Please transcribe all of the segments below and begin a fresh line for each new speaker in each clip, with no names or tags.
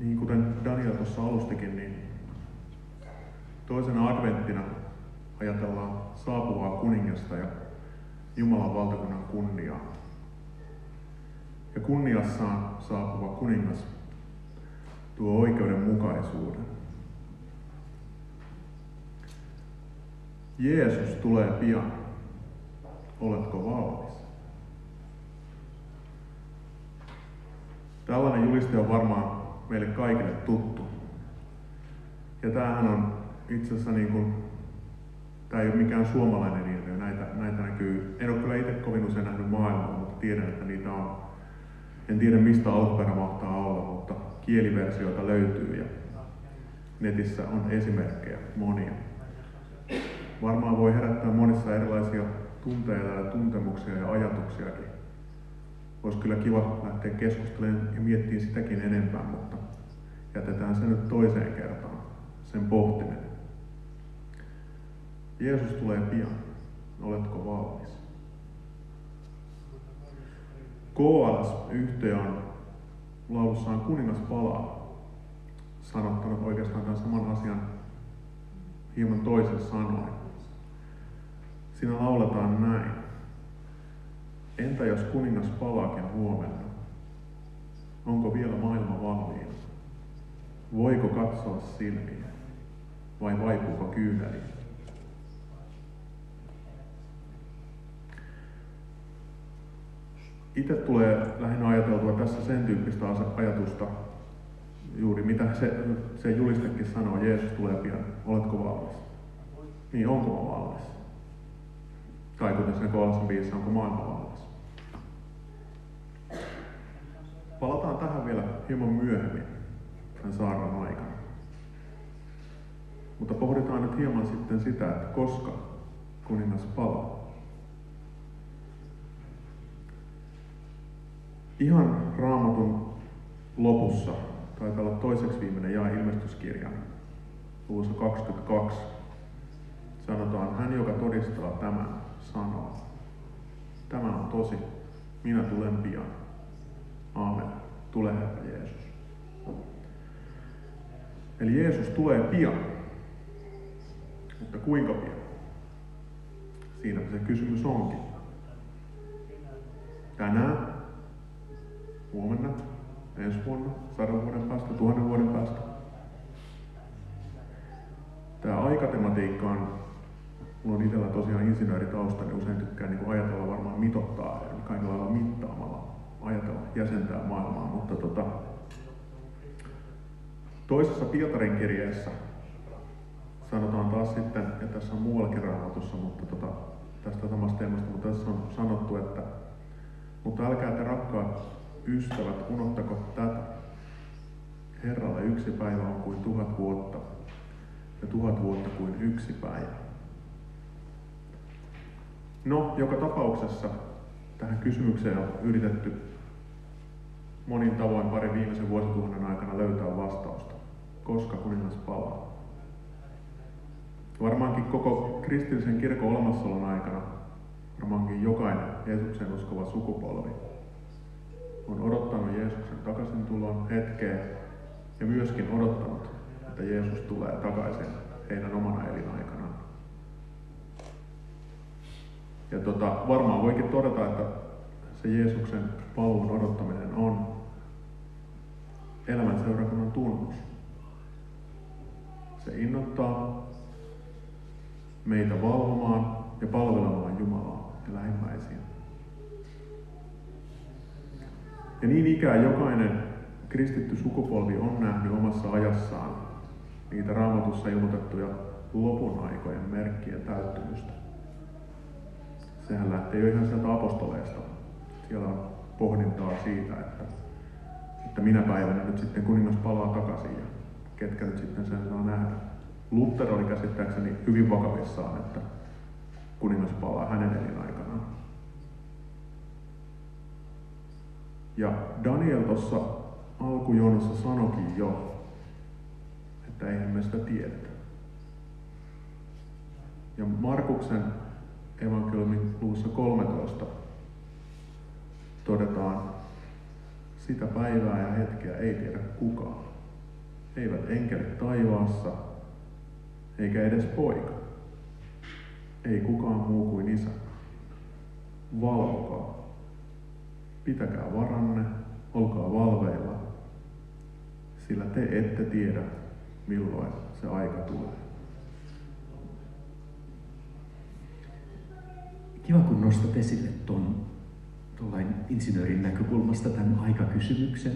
niin kuten Daniel tuossa alustikin, niin toisena adventtina ajatellaan saapuvaa kuningasta ja Jumalan valtakunnan kunniaa. Ja kunniassaan saapuva kuningas tuo oikeudenmukaisuuden. Jeesus tulee pian. Oletko valmis? Tällainen juliste on varmaan meille kaikille tuttu. Ja tämähän on itse asiassa niin kuin, tämä ei ole mikään suomalainen ilmiö. Näitä, näitä näkyy, en ole kyllä itse kovin usein nähnyt maailmalla, mutta tiedän, että niitä on. En tiedä mistä alkuperä mahtaa olla, mutta kieliversioita löytyy ja netissä on esimerkkejä monia. Varmaan voi herättää monissa erilaisia tunteita ja tuntemuksia ja ajatuksiakin. Olisi kyllä kiva lähteä keskustelemaan ja miettimään sitäkin enempää, mutta jätetään se nyt toiseen kertaan, sen pohtiminen. Jeesus tulee pian. Oletko valmis? KLS yhteen on laulussaan Kuningas palaa sanottanut oikeastaan tämän saman asian hieman toisen sanoin. Siinä lauletaan näin. Entä jos kuningas palaakin huomenna? Onko vielä maailma valmiina? Voiko katsoa silmiä? Vai vaipuuko kyyneliä? Itse tulee lähinnä ajateltua tässä sen tyyppistä ajatusta, juuri mitä se, se julistekin sanoo, Jeesus tulee pian, oletko valmis? Niin, onko mä valmis? Tai kuten se kolmasen biisissä, onko maailma valmis? Palataan tähän vielä hieman myöhemmin tämän saarnan aikana. Mutta pohditaan nyt hieman sitten sitä, että koska kuningas palaa. Ihan raamatun lopussa, taitaa olla toiseksi viimeinen ja ilmestyskirjan, luvussa 22, sanotaan, hän joka todistaa tämän, sanoo, tämä on tosi, minä tulen pian. Aamen. Tule Herra Jeesus. Eli Jeesus tulee pian. Mutta kuinka pian? Siinä se kysymys onkin. Tänään, huomenna, ensi vuonna, sadan vuoden päästä, tuhannen vuoden päästä. Tämä aikatematiikka on, mulla on itsellä tosiaan insinööritausta, niin usein tykkään niin ajatella varmaan mitottaa ja kaikilla lailla mittaamalla ajatella jäsentää maailmaa, mutta tota, toisessa Pietarin kirjeessä sanotaan taas sitten, ja tässä on muuallakin raamatussa, mutta tota, tästä samasta teemasta, mutta tässä on sanottu, että mutta älkää te rakkaat ystävät, unohtako tätä. Herralle yksi päivä on kuin tuhat vuotta, ja tuhat vuotta kuin yksi päivä. No, joka tapauksessa tähän kysymykseen on yritetty monin tavoin pari viimeisen vuosituhannen aikana löytää vastausta. Koska kuningas palaa? Varmaankin koko kristillisen kirkon olemassaolon aikana, varmaankin jokainen Jeesuksen uskova sukupolvi on odottanut Jeesuksen takaisin tulon hetkeen ja myöskin odottanut, että Jeesus tulee takaisin heidän omana elinaikanaan. Ja tota, varmaan voikin todeta, että se Jeesuksen paluun odottaminen on elämän seurakunnan tunnus. Se innoittaa meitä valvomaan ja palvelemaan Jumalaa ja lähimmäisiä. Ja niin ikään jokainen kristitty sukupolvi on nähnyt omassa ajassaan niitä raamatussa ilmoitettuja lopun aikojen merkkien täyttymystä. Sehän lähtee jo ihan sieltä apostoleista. Siellä on pohdintaa siitä, että että minä päivänä nyt sitten kuningas palaa takaisin ja ketkä nyt sitten sen saa nähdä. Luther oli käsittääkseni hyvin vakavissaan, että kuningas palaa hänen elinaikanaan. Ja Daniel tuossa alkujonossa sanokin jo, että eihän me sitä tiedetä. Ja Markuksen evankeliumin luvussa 13 todetaan, sitä päivää ja hetkeä ei tiedä kukaan, eivät enkelit taivaassa, eikä edes poika. Ei kukaan muu kuin isä. Valvokaa. Pitäkää varanne, olkaa valveilla, sillä te ette tiedä, milloin se aika tulee.
Kiva, kun nostat esille tuon insinöörin näkökulmasta tämän aikakysymyksen.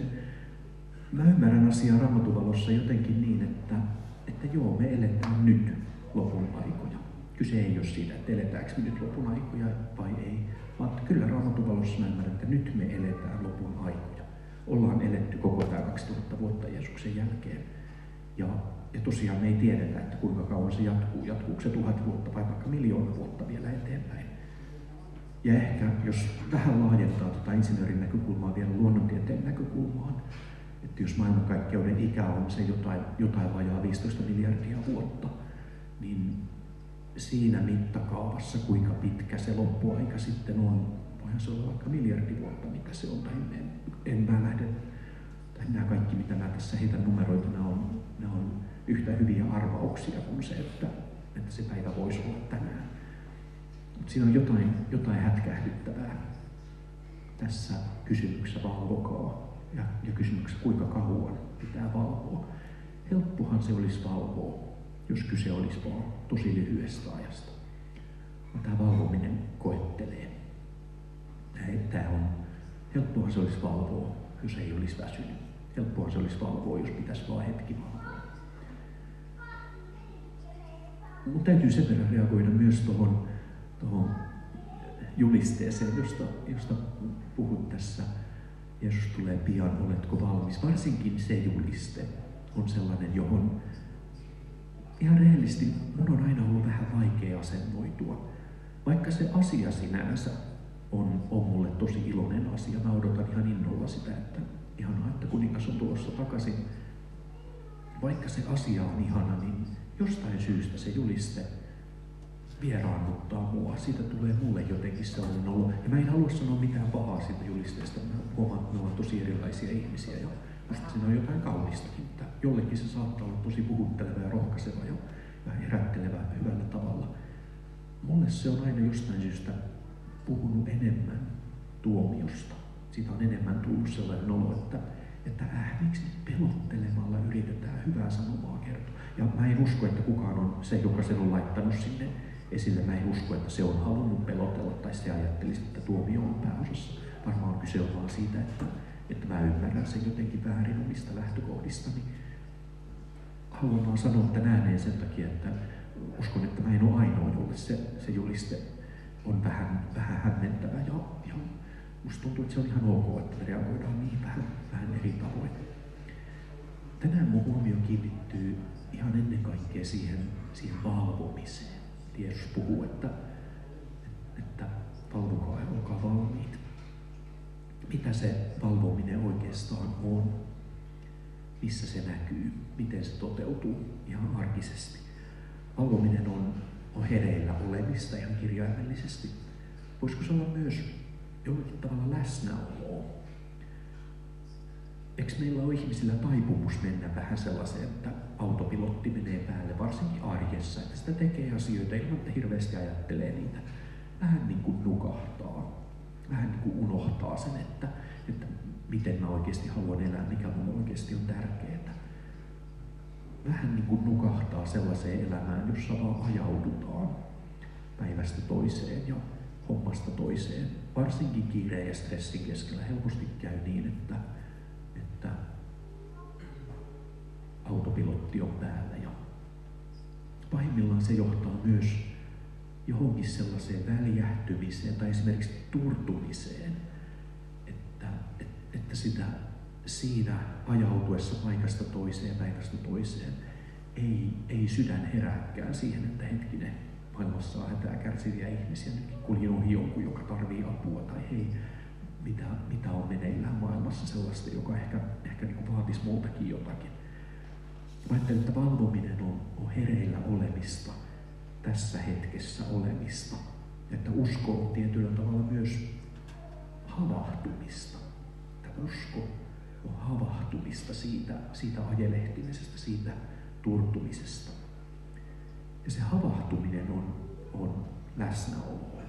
Mä ymmärrän asiaa raamatuvalossa jotenkin niin, että, että joo, me eletään nyt lopun aikoja. Kyse ei ole siitä, että eletäänkö me nyt lopun aikoja vai ei, vaan kyllä raamatuvalossa mä ymmärrän, että nyt me eletään lopun aikoja. Ollaan eletty koko tämä 2000 vuotta Jeesuksen jälkeen. Ja, ja tosiaan me ei tiedetä, että kuinka kauan se jatkuu. Jatkuuko se tuhat vuotta vai vaikka miljoona vuotta vielä eteenpäin. Ja ehkä jos vähän laajentaa tuota insinöörin näkökulmaa vielä luonnontieteen näkökulmaan, että jos maailmankaikkeuden ikä on se jotain, jotain vajaa 15 miljardia vuotta, niin siinä mittakaavassa, kuinka pitkä se loppuaika sitten on, voihan se olla vaikka miljardi vuotta, mitä se on, tai en, en mä lähde, tai nämä kaikki, mitä mä tässä heitän numeroita, nämä on, nämä on yhtä hyviä arvauksia kuin se, että, että se päivä voisi olla tänään. Mutta siinä on jotain, jotain hätkähdyttävää tässä kysymyksessä valvokaa ja, ja kysymyksessä kuinka kauan pitää valvoa. Helppohan se olisi valvoa, jos kyse olisi vaan tosi lyhyestä ajasta. Tämä valvominen koettelee. Tämä on, helppohan se olisi valvoa, jos ei olisi väsynyt. Helppohan se olisi valvoa, jos pitäisi vaan hetki valvoa. Mutta täytyy sen verran reagoida myös tuohon tuohon julisteeseen, josta, josta puhut tässä. Jeesus tulee pian, oletko valmis? Varsinkin se juliste on sellainen, johon ihan rehellisesti mun on aina ollut vähän vaikea asennoitua. Vaikka se asia sinänsä on, on mulle tosi iloinen asia. Mä odotan ihan innolla sitä, että ihanaa, että kuningas on tulossa takaisin. Vaikka se asia on ihana, niin jostain syystä se juliste vieraannuttaa mua. Siitä tulee mulle jotenkin sellainen olo. Ja mä en halua sanoa mitään pahaa siitä julisteesta. Mä huomaan, että me ollaan tosi erilaisia ihmisiä ja musta siinä on jotain kaunistakin. Että jollekin se saattaa olla tosi puhutteleva ja rohkaiseva ja, herättelevä hyvällä tavalla. Mulle se on aina jostain syystä puhunut enemmän tuomiosta. Siitä on enemmän tullut sellainen olo, että, että äh, miksi pelottelemalla yritetään hyvää sanomaa kertoa. Ja mä en usko, että kukaan on se, joka sen on laittanut sinne esille. Mä en usko, että se on halunnut pelotella tai se ajattelisi, että tuomio on pääosassa. Varmaan kyse on vaan siitä, että, että mä ymmärrän sen jotenkin väärin omista lähtökohdistani. Haluan vaan sanoa että ääneen sen takia, että uskon, että mä en ole ainoa, jolle se, se juliste on vähän, vähän hämmentävä ja, ja musta tuntuu, että se on ihan ok, että me reagoidaan niin vähän, vähän eri tavoin. Tänään mun huomio kiinnittyy ihan ennen kaikkea siihen, siihen valvomiseen. Jeesus puhuu, että, että valvokaa ja olkaa valmiit. Mitä se valvominen oikeastaan on? Missä se näkyy? Miten se toteutuu ihan arkisesti? Valvominen on, on hereillä olemista ihan kirjaimellisesti. Voisiko se olla myös jollakin tavalla läsnäoloa? Eikö meillä ole ihmisillä taipumus mennä vähän sellaiseen, että autopilotti menee päälle, varsinkin arjessa, että sitä tekee asioita ilman, että hirveästi ajattelee niitä. Vähän niin kuin nukahtaa, vähän niin kuin unohtaa sen, että, että miten mä oikeasti haluan elää, mikä mulle oikeasti on tärkeää. Vähän niin kuin nukahtaa sellaiseen elämään, jossa vaan ajaudutaan päivästä toiseen ja hommasta toiseen. Varsinkin kiireen ja stressin keskellä helposti käy niin, että että autopilotti on päällä ja pahimmillaan se johtaa myös johonkin sellaiseen väljähtymiseen tai esimerkiksi turtumiseen, että, että, sitä siinä ajautuessa paikasta toiseen, päivästä toiseen, ei, ei sydän herääkään siihen, että hetkinen, maailmassa on hätää kärsiviä ihmisiä, nyt kuljin ohi jonkun, joka tarvii apua, tai hei, mitä, mitä on meneillään maailmassa sellaista, joka ehkä, ehkä niin vaatisi muutakin jotakin. Mä ajattelen, että valvominen on, on hereillä olemista, tässä hetkessä olemista. Että usko on tietyllä tavalla myös havahtumista. Että usko on havahtumista siitä, siitä ajelehtimisesta, siitä turtumisesta. Ja se havahtuminen on, on läsnäoloa.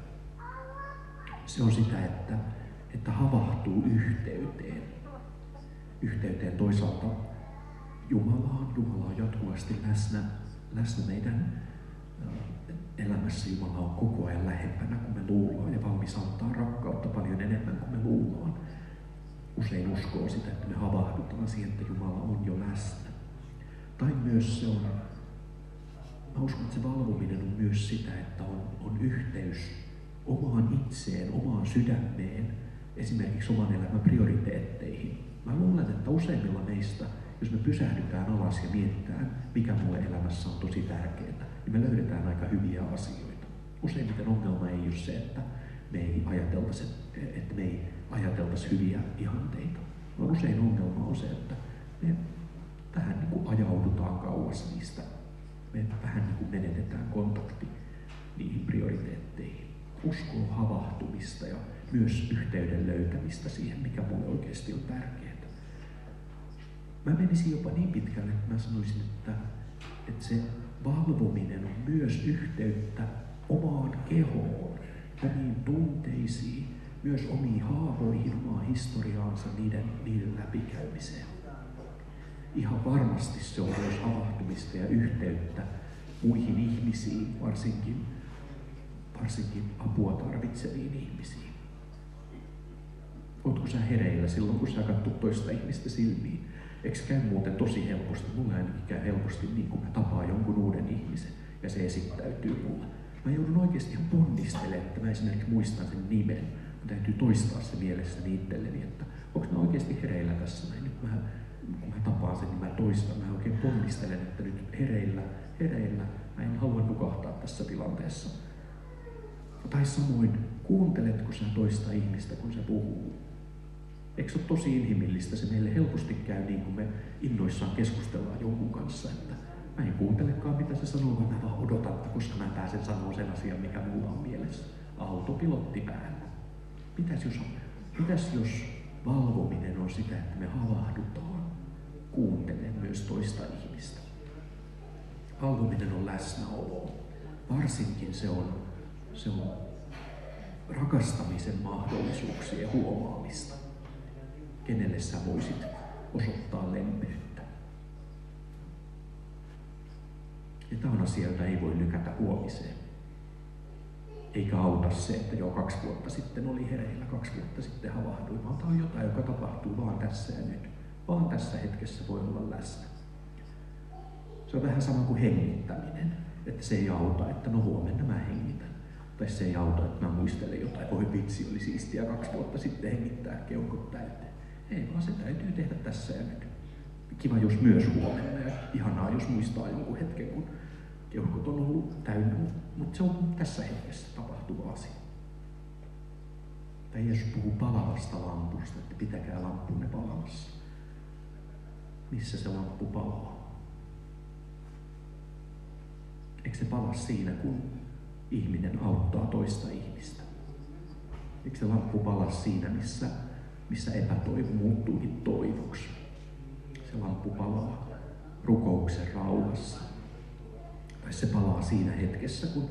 Se on sitä, että, että havahtuu yhteyteen. Yhteyteen toisaalta Jumalaan. Jumala on jatkuvasti läsnä, läsnä meidän elämässä. Jumala on koko ajan lähempänä kuin me luullaan ja valmis antaa rakkautta paljon enemmän kuin me luullaan. Usein uskoo sitä, että me havahdutaan siihen, että Jumala on jo läsnä. Tai myös se on, mä uskon, että se valvominen on myös sitä, että on, on yhteys omaan itseen, omaan sydämeen, esimerkiksi oman elämän prioriteetteihin. Mä luulen, että useimmilla meistä, jos me pysähdytään alas ja mietitään, mikä mulle elämässä on tosi tärkeää, niin me löydetään aika hyviä asioita. Useimmiten ongelma ei ole se, että me ei ajateltaisi, että me ei ajateltaisi hyviä ihanteita. Vaan usein ongelma on se, että me vähän niin kuin ajaudutaan kauas niistä. Me vähän niin kuin menetetään kontakti niihin prioriteetteihin. Usko on havahtumista ja myös yhteyden löytämistä siihen, mikä mulle oikeasti on tärkeää. Mä menisin jopa niin pitkälle, että mä sanoisin, että, että se valvominen on myös yhteyttä omaan kehoon, omiin tunteisiin, myös omiin haavoihin, omaan historiaansa, niiden, niiden läpikäymiseen. Ihan varmasti se on myös havahtumista ja yhteyttä muihin ihmisiin, varsinkin, varsinkin apua tarvitseviin ihmisiin. Oletko sä hereillä silloin, kun sä katsot toista ihmistä silmiin? Eikö käy muuten tosi helposti? Mulla ainakin käy helposti niin, kun mä tapaan jonkun uuden ihmisen ja se esittäytyy mulle. Mä joudun oikeasti ihan ponnistelemaan, että mä esimerkiksi muistan sen nimen. Mun täytyy toistaa se mielessäni itselleni, että onko mä oikeasti hereillä tässä näin. Nyt mä, kun mä tapaan sen, niin mä toistan. Mä oikein ponnistelen, että nyt hereillä, hereillä. Mä en halua nukahtaa tässä tilanteessa. Tai samoin, kuunteletko sä toista ihmistä, kun se puhuu? Eikö se ole tosi inhimillistä? Se meille helposti käy niin kuin me innoissaan keskustellaan jonkun kanssa, että mä en kuuntelekaan mitä se sanoo, vaan mä vaan odotan, että koska mä pääsen sanoa sen asian, mikä mulla on mielessä. Autopilotti päällä. Mitäs jos, mitäs jos valvominen on sitä, että me havahdutaan, kuuntelemaan myös toista ihmistä. Valvominen on läsnäolo. Varsinkin se on, se on rakastamisen mahdollisuuksien huomaamista kenelle sä voisit osoittaa lempeyttä. Ja tämä on asia, jota ei voi lykätä huomiseen. Eikä auta se, että jo kaksi vuotta sitten oli hereillä, kaksi vuotta sitten havahduin, vaan tämä on jotain, joka tapahtuu vaan tässä ja nyt. Vaan tässä hetkessä voi olla läsnä. Se on vähän sama kuin hengittäminen, että se ei auta, että no huomenna mä hengitän. Tai se ei auta, että mä muistelen jotain, voi vitsi, oli siistiä kaksi vuotta sitten hengittää keuhkot täyteen. Ei vaan se täytyy tehdä tässä ja nyt. Kiva jos myös huomenna ja ihanaa jos muistaa jonkun hetken, kun keuhkot on ollut täynnä, mutta se on tässä hetkessä tapahtuva asia. Tai Jeesus puhuu palavasta lampusta, että pitäkää lampunne palavassa. Missä se lamppu palaa? Eikö se pala siinä, kun ihminen auttaa toista ihmistä? Eikö se lamppu pala siinä, missä missä epätoivo muuttuukin toivoksi. Se lamppu palaa rukouksen rauhassa. Tai se palaa siinä hetkessä, kun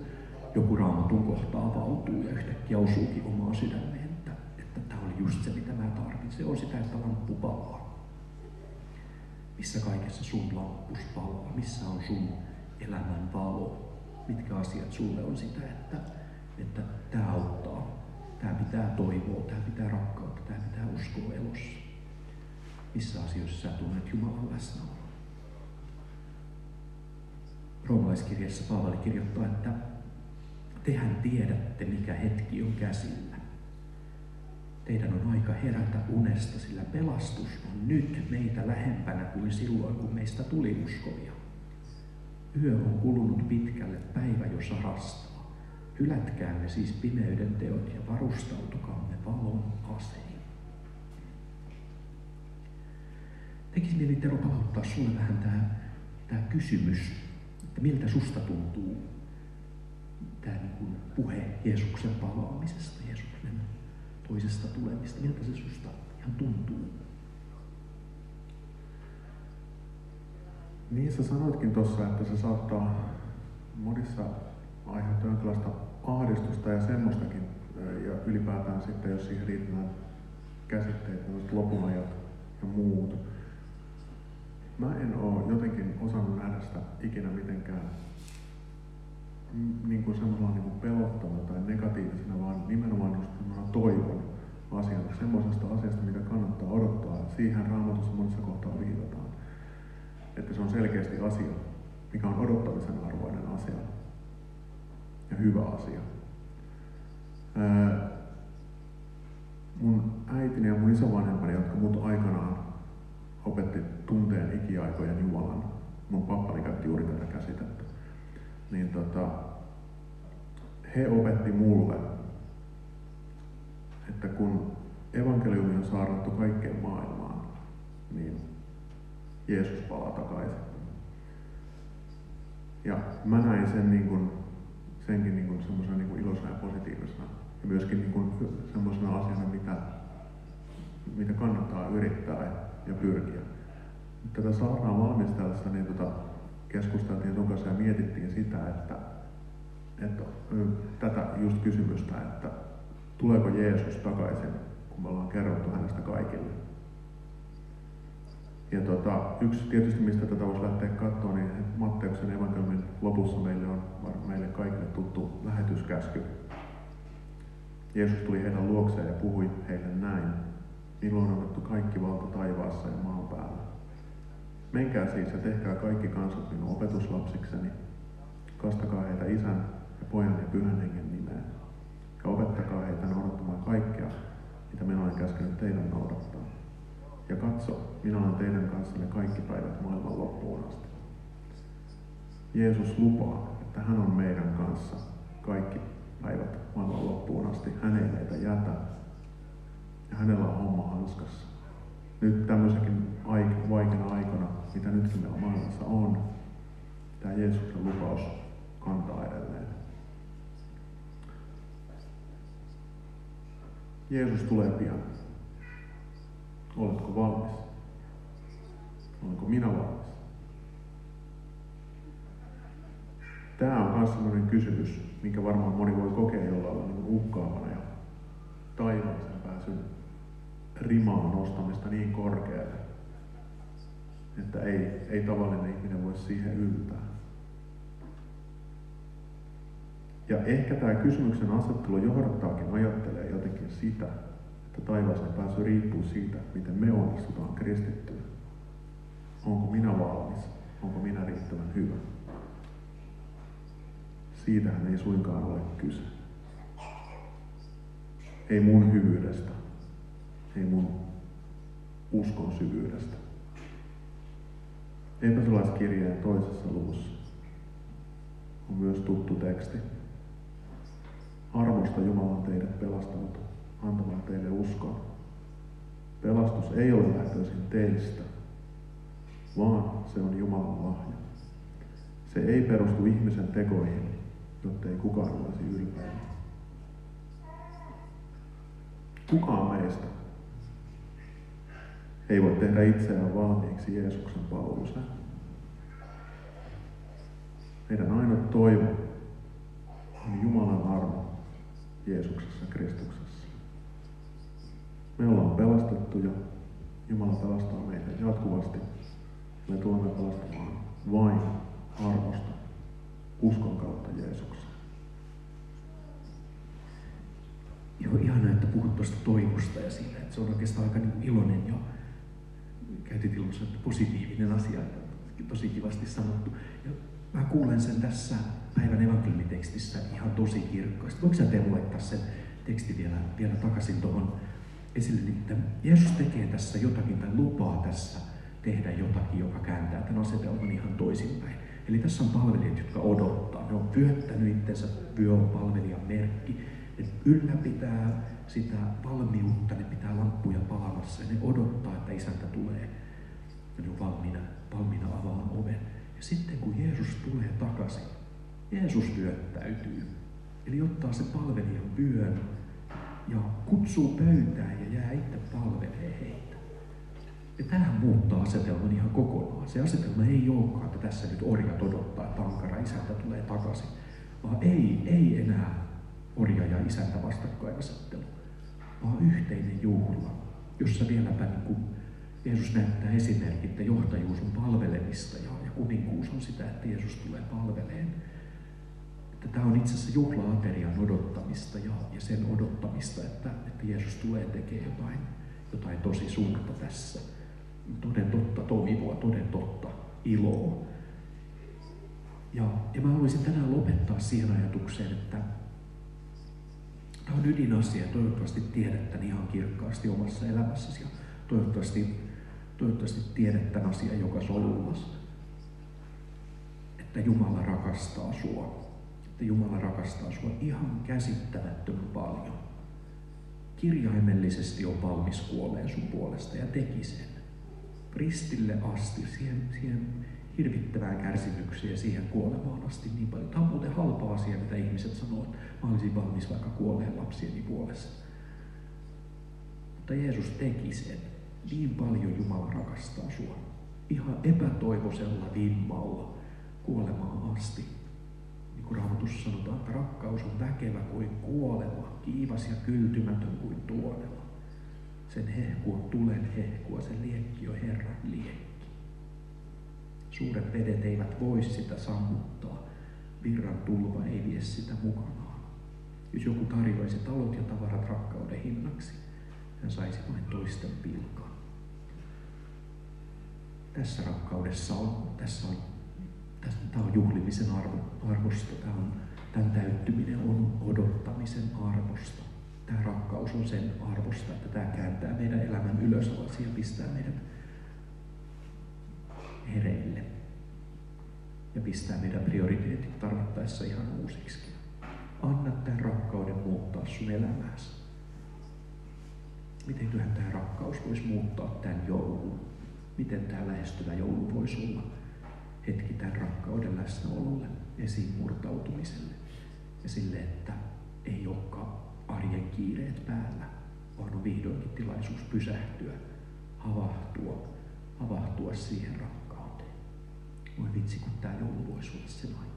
joku raamatun kohtaa valtuu ja yhtäkkiä osuukin omaa sydämeen, että, että tämä oli just se, mitä mä tarvitsen. Se on sitä, että lamppu palaa. Missä kaikessa sun lampus palaa? Missä on sun elämän valo? Mitkä asiat sulle on sitä, että, että Tämä pitää toivoa, tämä pitää rakkautta, tämä pitää uskoa elossa. Missä asioissa sä tunnet Jumalan läsnäoloa? Roomalaiskirjassa Paavali kirjoittaa, että tehän tiedätte, mikä hetki on käsillä. Teidän on aika herätä unesta, sillä pelastus on nyt meitä lähempänä kuin silloin, kun meistä tuli uskovia. Yö on kulunut pitkälle, päivä jo sarastaa. Hylätkäämme siis pimeyden teot ja varustautukaamme valon asein. Tekisi mieli Tero palauttaa sulle vähän tämä, tämä kysymys, että miltä susta tuntuu tämä niin kuin puhe Jeesuksen palaamisesta, Jeesuksen toisesta tulemista. Miltä se susta ihan tuntuu?
niin sä sanoitkin tuossa, että se saattaa monissa aiheuttaa jonkinlaista ahdistusta ja semmoistakin. Ja ylipäätään sitten, jos siihen liitetään käsitteet, lopunajat ja muut. Mä en oo jotenkin osannut nähdä sitä ikinä mitenkään niin kuin semmoisella niin kuin pelottavana tai negatiivisena, vaan nimenomaan just toivon asiana, semmoisesta asiasta, mikä kannattaa odottaa. Siihen raamatussa monessa kohtaa viitataan. Että se on selkeästi asia, mikä on odottamisen arvoinen asia ja hyvä asia. Ää, mun äitini ja mun isovanhempani, jotka mut aikanaan opetti tunteen ikiaikojen Jumalan, mun pappani käytti juuri tätä käsitettä, niin tota, he opetti mulle, että kun evankeliumi on saarnattu kaikkeen maailmaan, niin Jeesus palaa takaisin. Ja mä näin sen niin kuin, senkin niin kuin semmoisena niin kuin iloisena ja positiivisena. Ja myöskin niin kuin semmoisena asiana, mitä, mitä kannattaa yrittää ja pyrkiä. Tätä saarnaa valmistellessa niin tota, keskusteltiin sun kanssa ja mietittiin sitä, että, että tätä just kysymystä, että tuleeko Jeesus takaisin, kun me ollaan kerrottu hänestä kaikille. Ja tota, yksi tietysti, mistä tätä voisi lähteä katsoa, niin Matteuksen evankeliumin lopussa meille on meille kaikille tuttu lähetyskäsky. Jeesus tuli heidän luokseen ja puhui heille näin. Minulla on annettu kaikki valta taivaassa ja maan päällä. Menkää siis ja tehkää kaikki kansat minun opetuslapsikseni. Kastakaa heitä isän ja pojan ja pyhän hengen nimeen. Ja opettakaa heitä noudattamaan kaikkea, mitä minä olen käskenyt teidän noudattaa. Katso, minä olen teidän kanssanne kaikki päivät maailman loppuun asti. Jeesus lupaa, että hän on meidän kanssa kaikki päivät maailman loppuun asti. Hän ei meitä jätä. Ja hänellä on homma hanskassa. Nyt tämmöisenkin vaikeana aikana, mitä nytkin meillä maailmassa on, tämä Jeesuksen lupaus kantaa edelleen. Jeesus tulee pian. Oletko valmis? Olenko minä valmis? Tämä on myös sellainen kysymys, minkä varmaan moni voi kokea jollain niin uhkaavana ja taivaaseen pääsyn rimaa nostamista niin korkealle, että ei, ei tavallinen ihminen voi siihen yltää. Ja ehkä tämä kysymyksen asettelu johdattaakin ajattelee jotenkin sitä, että taivaaseen pääsy riippuu siitä, miten me onnistutaan kristittyä. Onko minä valmis? Onko minä riittävän hyvä? Siitähän ei suinkaan ole kyse. Ei mun hyvyydestä, ei mun uskon syvyydestä. Efesolaiskirjeen toisessa luvussa on myös tuttu teksti. Armosta Jumala on teidät pelastanut antamaan teille uskoa. Pelastus ei ole lähtöisin teistä, vaan se on Jumalan lahja. Se ei perustu ihmisen tekoihin, jotta ei kukaan olisi ylpeä. Kukaan meistä ei voi tehdä itseään valmiiksi Jeesuksen palveluseen. Meidän ainoa toivo on Jumalan armo Jeesuksessa Kristuksessa. Me ollaan pelastettu ja Jumala pelastaa meitä jatkuvasti. Me tulemme pelastamaan vain armosta, uskon kautta Jeesukseen.
Joo, ihana, että puhut tuosta toivosta ja siitä, että se on oikeastaan aika niin iloinen ja käytit ilmassa, että positiivinen asia, tosi kivasti sanottu. Ja mä kuulen sen tässä päivän evankeliumitekstissä ihan tosi kirkkaasti. Voiko sä Teemu laittaa sen teksti vielä, vielä takaisin tuohon esille, että Jeesus tekee tässä jotakin tai lupaa tässä tehdä jotakin, joka kääntää tämän asetelman ihan toisinpäin. Eli tässä on palvelijat, jotka odottaa. Ne on pyöttänyt itsensä, vyö on palvelijan merkki. Ne ylläpitää sitä valmiutta, ne pitää lamppuja palamassa ja ne odottaa, että isäntä tulee. Ne on valmiina, valmiina avaamaan oven. Ja sitten kun Jeesus tulee takaisin, Jeesus lyöttäytyy. Eli ottaa se palvelijan vyön ja kutsuu pöytään ja jää itse palvelee heitä. Ja tämähän muuttaa asetelman ihan kokonaan. Se asetelma ei olekaan, että tässä nyt orjat odottaa, että ankara isäntä tulee takaisin. Vaan ei, ei enää orja ja isäntä vastakkainasettelu, vaan yhteinen juhla, jossa vieläpä niin kuin Jeesus näyttää esimerkki, että johtajuus on palvelemista ja, ja kuninkuus on sitä, että Jeesus tulee palveleen. Että tämä on itse asiassa juhlaaterian odottamista ja, ja sen odottamista, että, että Jeesus tulee tekemään jotain, jotain tosi suurta tässä. Toden totta toivoa, toden totta iloa. Ja, ja mä haluaisin tänään lopettaa siihen ajatukseen, että tämä on ydinasia. Toivottavasti tiedät tämän ihan kirkkaasti omassa elämässäsi ja toivottavasti Toivottavasti tiedät tämän asian joka solullasi. Että Jumala rakastaa sua. Että Jumala rakastaa sua ihan käsittämättömän paljon. Kirjaimellisesti on valmis kuoleen sun puolesta ja teki sen. Ristille asti, siihen, siihen hirvittävään kärsimykseen ja siihen kuolemaan asti niin paljon. Tämä on muuten halpa asia, mitä ihmiset sanoo, että mä olisin valmis vaikka kuoleen lapsieni puolesta. Mutta Jeesus teki sen. Niin paljon Jumala rakastaa sua. Ihan epätoivoisella vimmalla kuolemaan asti. Niin kuin Raamatussa sanotaan, että rakkaus on väkevä kuin kuolema, kiivas ja kyltymätön kuin tuonella. Sen hehku on tulen hehkua, sen liekki on Herran liekki. Suuret vedet eivät voi sitä sammuttaa, virran tulva ei vie sitä mukanaan. Jos joku tarjoaisi talot ja tavarat rakkauden hinnaksi, hän saisi vain toisten pilkaa tässä rakkaudessa on, tässä on, tämä on juhlimisen arvo, arvosta, tämä on, tämän täyttyminen on odottamisen arvosta. Tämä rakkaus on sen arvosta, että tämä kääntää meidän elämän ylös ja pistää meidät hereille ja pistää meidän prioriteetit tarvittaessa ihan uusiksi. Anna tämän rakkauden muuttaa sun elämääsi. Miten tämä rakkaus voisi muuttaa tämän joulun? miten tämä lähestyvä joulu voisi olla hetki tämän rakkauden läsnäololle, esiin murtautumiselle ja sille, että ei olekaan arjen kiireet päällä, vaan on vihdoinkin tilaisuus pysähtyä, havahtua, havahtua siihen rakkauteen. Voi vitsi, kun tämä joulu voisi olla sen aika.